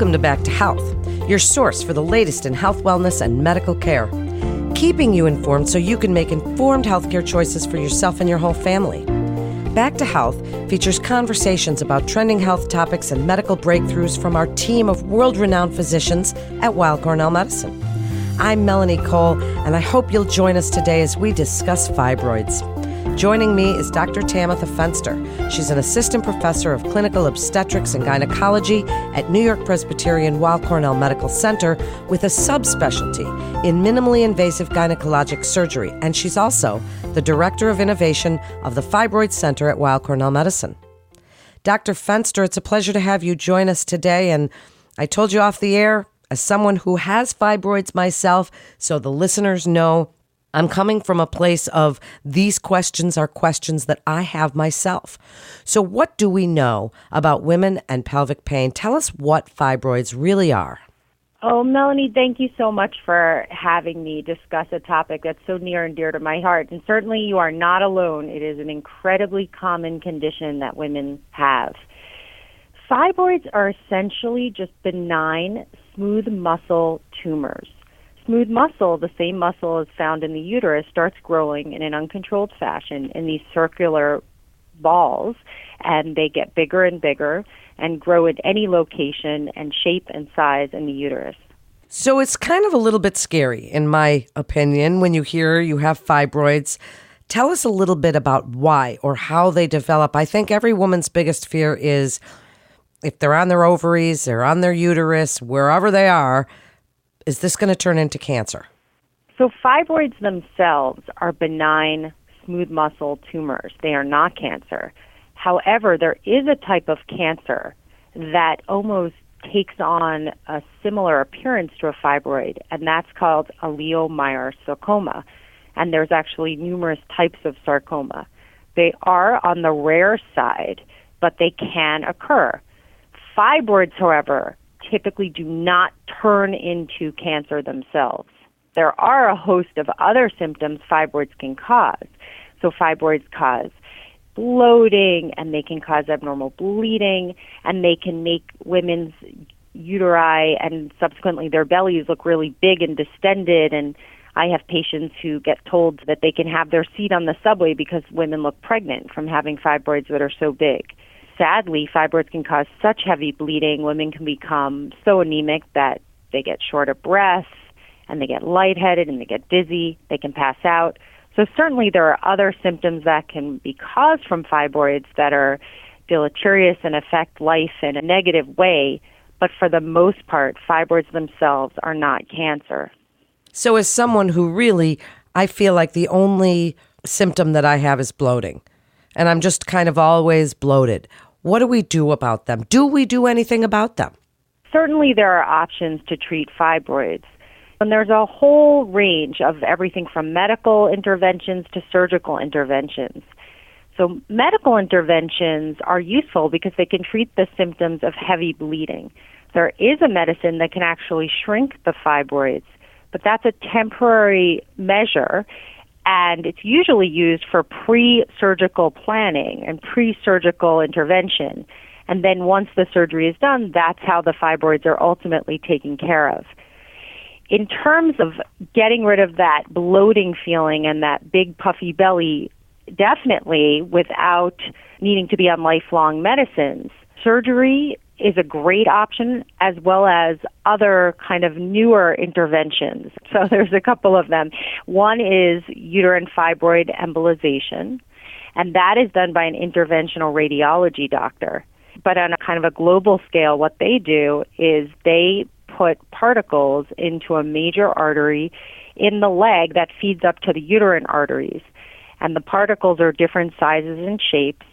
Welcome to Back to Health, your source for the latest in health, wellness, and medical care. Keeping you informed so you can make informed healthcare choices for yourself and your whole family. Back to Health features conversations about trending health topics and medical breakthroughs from our team of world renowned physicians at Weill Cornell Medicine. I'm Melanie Cole, and I hope you'll join us today as we discuss fibroids. Joining me is Dr. Tamatha Fenster. She's an assistant professor of clinical obstetrics and gynecology at New York Presbyterian Weill Cornell Medical Center with a subspecialty in minimally invasive gynecologic surgery, and she's also the director of innovation of the Fibroid Center at Weill Cornell Medicine. Dr. Fenster, it's a pleasure to have you join us today. And I told you off the air, as someone who has fibroids myself, so the listeners know I'm coming from a place of these questions are questions that I have myself. So, what do we know about women and pelvic pain? Tell us what fibroids really are. Oh, Melanie, thank you so much for having me discuss a topic that's so near and dear to my heart. And certainly you are not alone. It is an incredibly common condition that women have. Fibroids are essentially just benign, smooth muscle tumors smooth muscle, the same muscle as found in the uterus, starts growing in an uncontrolled fashion in these circular balls, and they get bigger and bigger and grow at any location and shape and size in the uterus. So it's kind of a little bit scary, in my opinion, when you hear you have fibroids. Tell us a little bit about why or how they develop. I think every woman's biggest fear is if they're on their ovaries, they're on their uterus, wherever they are, is this going to turn into cancer? So, fibroids themselves are benign smooth muscle tumors. They are not cancer. However, there is a type of cancer that almost takes on a similar appearance to a fibroid, and that's called a leiomyosarcoma. And there's actually numerous types of sarcoma. They are on the rare side, but they can occur. Fibroids, however, typically do not turn into cancer themselves. There are a host of other symptoms fibroids can cause. So, fibroids cause bloating and they can cause abnormal bleeding and they can make women's uteri and subsequently their bellies look really big and distended and I have patients who get told that they can have their seat on the subway because women look pregnant from having fibroids that are so big sadly, fibroids can cause such heavy bleeding. Women can become so anemic that they get short of breath and they get lightheaded and they get dizzy. They can pass out. So, certainly, there are other symptoms that can be caused from fibroids that are deleterious and affect life in a negative way. But for the most part, fibroids themselves are not cancer. So, as someone who really, I feel like the only symptom that I have is bloating, and I'm just kind of always bloated. What do we do about them? Do we do anything about them? Certainly, there are options to treat fibroids. And there's a whole range of everything from medical interventions to surgical interventions. So, medical interventions are useful because they can treat the symptoms of heavy bleeding. There is a medicine that can actually shrink the fibroids, but that's a temporary measure and it's usually used for pre surgical planning and pre surgical intervention. And then once the surgery is done, that's how the fibroids are ultimately taken care of. In terms of getting rid of that bloating feeling and that big puffy belly, definitely without needing to be on lifelong medicines, surgery is a great option as well as other kind of newer interventions. So there's a couple of them. One is uterine fibroid embolization, and that is done by an interventional radiology doctor. But on a kind of a global scale, what they do is they put particles into a major artery in the leg that feeds up to the uterine arteries. And the particles are different sizes and shapes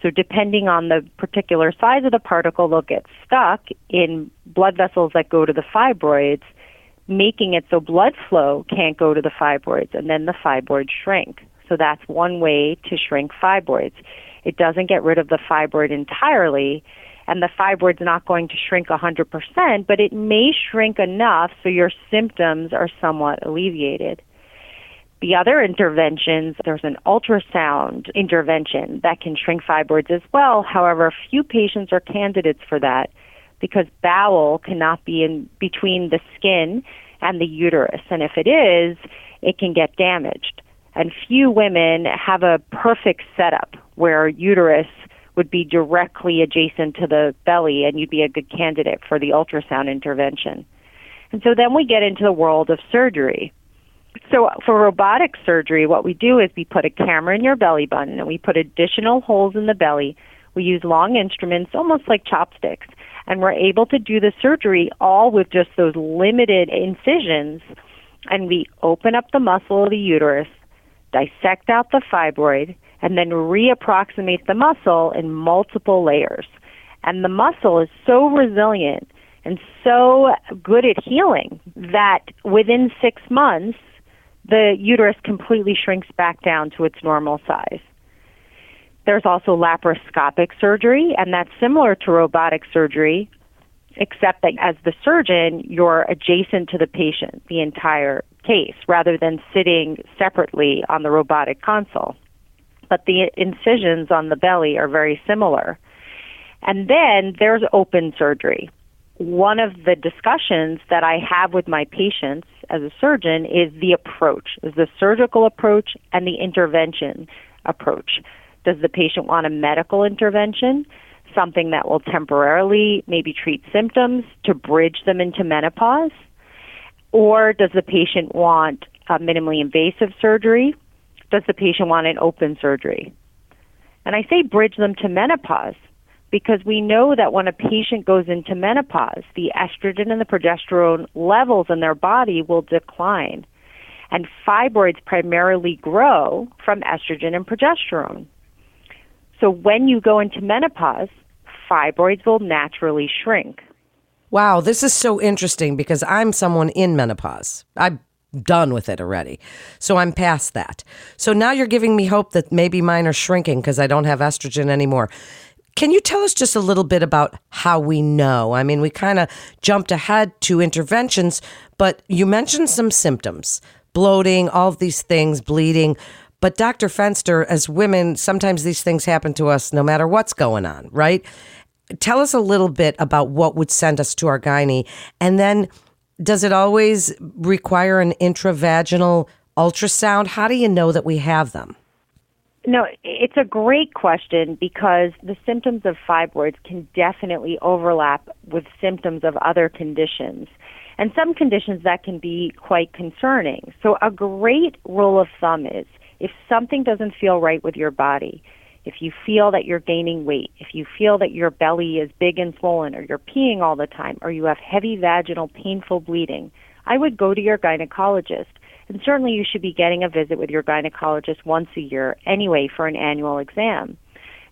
so, depending on the particular size of the particle, they'll get stuck in blood vessels that go to the fibroids, making it so blood flow can't go to the fibroids, and then the fibroids shrink. So, that's one way to shrink fibroids. It doesn't get rid of the fibroid entirely, and the fibroid's not going to shrink 100%, but it may shrink enough so your symptoms are somewhat alleviated. The other interventions, there's an ultrasound intervention that can shrink fibroids as well. However, few patients are candidates for that. because bowel cannot be in between the skin and the uterus. And if it is, it can get damaged. And few women have a perfect setup where uterus would be directly adjacent to the belly and you'd be a good candidate for the ultrasound intervention. And so then we get into the world of surgery. So for robotic surgery, what we do is we put a camera in your belly button and we put additional holes in the belly. We use long instruments, almost like chopsticks, and we're able to do the surgery all with just those limited incisions. And we open up the muscle of the uterus, dissect out the fibroid, and then reapproximate the muscle in multiple layers. And the muscle is so resilient and so good at healing that within six months, the uterus completely shrinks back down to its normal size. There's also laparoscopic surgery, and that's similar to robotic surgery, except that as the surgeon, you're adjacent to the patient the entire case rather than sitting separately on the robotic console. But the incisions on the belly are very similar. And then there's open surgery one of the discussions that I have with my patients as a surgeon is the approach, is the surgical approach and the intervention approach. Does the patient want a medical intervention, something that will temporarily maybe treat symptoms to bridge them into menopause? Or does the patient want a minimally invasive surgery? Does the patient want an open surgery? And I say bridge them to menopause because we know that when a patient goes into menopause, the estrogen and the progesterone levels in their body will decline. And fibroids primarily grow from estrogen and progesterone. So when you go into menopause, fibroids will naturally shrink. Wow, this is so interesting because I'm someone in menopause. I'm done with it already. So I'm past that. So now you're giving me hope that maybe mine are shrinking because I don't have estrogen anymore. Can you tell us just a little bit about how we know? I mean, we kind of jumped ahead to interventions, but you mentioned some symptoms bloating, all of these things, bleeding. But Dr. Fenster, as women, sometimes these things happen to us no matter what's going on, right? Tell us a little bit about what would send us to our gynae. And then does it always require an intravaginal ultrasound? How do you know that we have them? No, it's a great question because the symptoms of fibroids can definitely overlap with symptoms of other conditions. And some conditions that can be quite concerning. So, a great rule of thumb is if something doesn't feel right with your body, if you feel that you're gaining weight, if you feel that your belly is big and swollen, or you're peeing all the time, or you have heavy vaginal painful bleeding, I would go to your gynecologist and certainly you should be getting a visit with your gynecologist once a year anyway for an annual exam.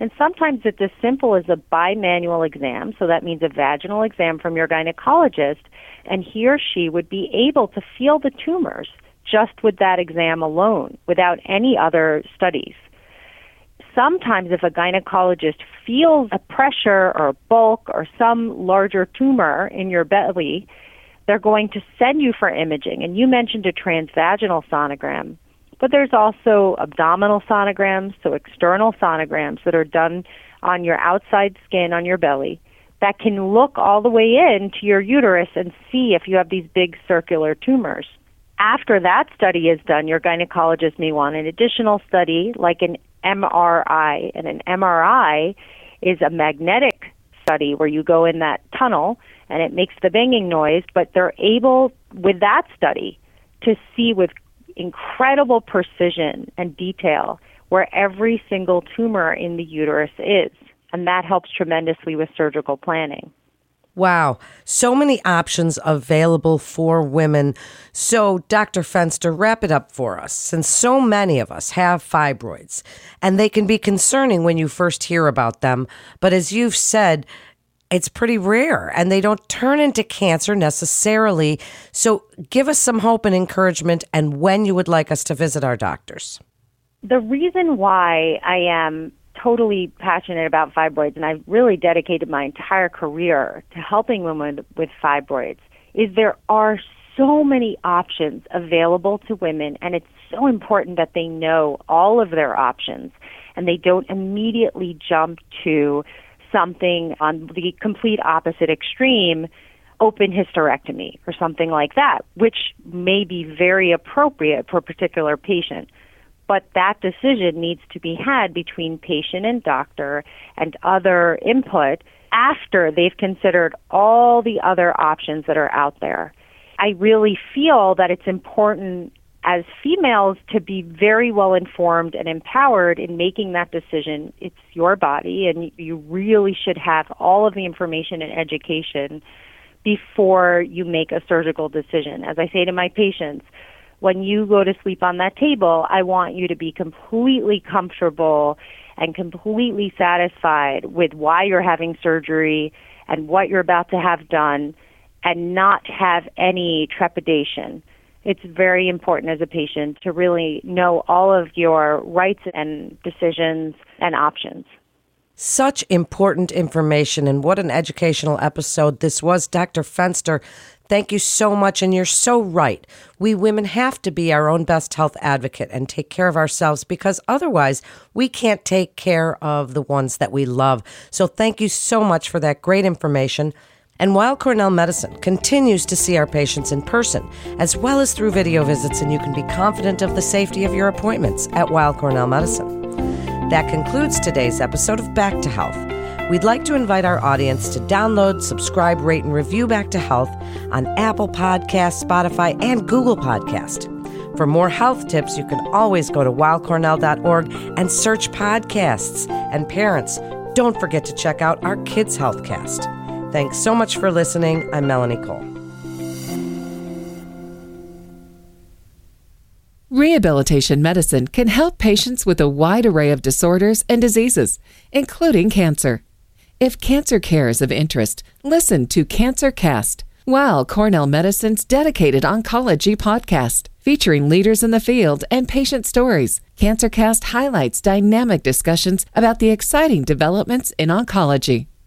And sometimes it's as simple as a bimanual exam, so that means a vaginal exam from your gynecologist, and he or she would be able to feel the tumors just with that exam alone without any other studies. Sometimes, if a gynecologist feels a pressure or a bulk or some larger tumor in your belly, they're going to send you for imaging. And you mentioned a transvaginal sonogram, but there's also abdominal sonograms, so external sonograms that are done on your outside skin on your belly that can look all the way into your uterus and see if you have these big circular tumors. After that study is done, your gynecologist may want an additional study like an MRI. And an MRI is a magnetic study where you go in that tunnel and it makes the banging noise, but they're able, with that study, to see with incredible precision and detail where every single tumor in the uterus is. And that helps tremendously with surgical planning. Wow, so many options available for women. So, Dr. Fenster, wrap it up for us. Since so many of us have fibroids, and they can be concerning when you first hear about them, but as you've said, it's pretty rare and they don't turn into cancer necessarily. So, give us some hope and encouragement and when you would like us to visit our doctors. The reason why I am totally passionate about fibroids and I've really dedicated my entire career to helping women with fibroids is there are so many options available to women and it's so important that they know all of their options and they don't immediately jump to something on the complete opposite extreme, open hysterectomy or something like that, which may be very appropriate for a particular patient. But that decision needs to be had between patient and doctor and other input after they've considered all the other options that are out there. I really feel that it's important as females to be very well informed and empowered in making that decision. It's your body, and you really should have all of the information and education before you make a surgical decision. As I say to my patients, when you go to sleep on that table, I want you to be completely comfortable and completely satisfied with why you're having surgery and what you're about to have done and not have any trepidation. It's very important as a patient to really know all of your rights and decisions and options. Such important information, and what an educational episode this was. Dr. Fenster, thank you so much. And you're so right. We women have to be our own best health advocate and take care of ourselves because otherwise we can't take care of the ones that we love. So thank you so much for that great information. And Weill Cornell Medicine continues to see our patients in person as well as through video visits, and you can be confident of the safety of your appointments at Weill Cornell Medicine. That concludes today's episode of Back to Health. We'd like to invite our audience to download, subscribe, rate, and review Back to Health on Apple Podcasts, Spotify, and Google Podcast. For more health tips, you can always go to weillcornell.org and search podcasts. And parents, don't forget to check out our Kids Healthcast. Thanks so much for listening. I'm Melanie Cole. Rehabilitation medicine can help patients with a wide array of disorders and diseases, including cancer. If cancer care is of interest, listen to Cancer Cast, Weill Cornell Medicine's dedicated oncology podcast, featuring leaders in the field and patient stories. CancerCast highlights dynamic discussions about the exciting developments in oncology.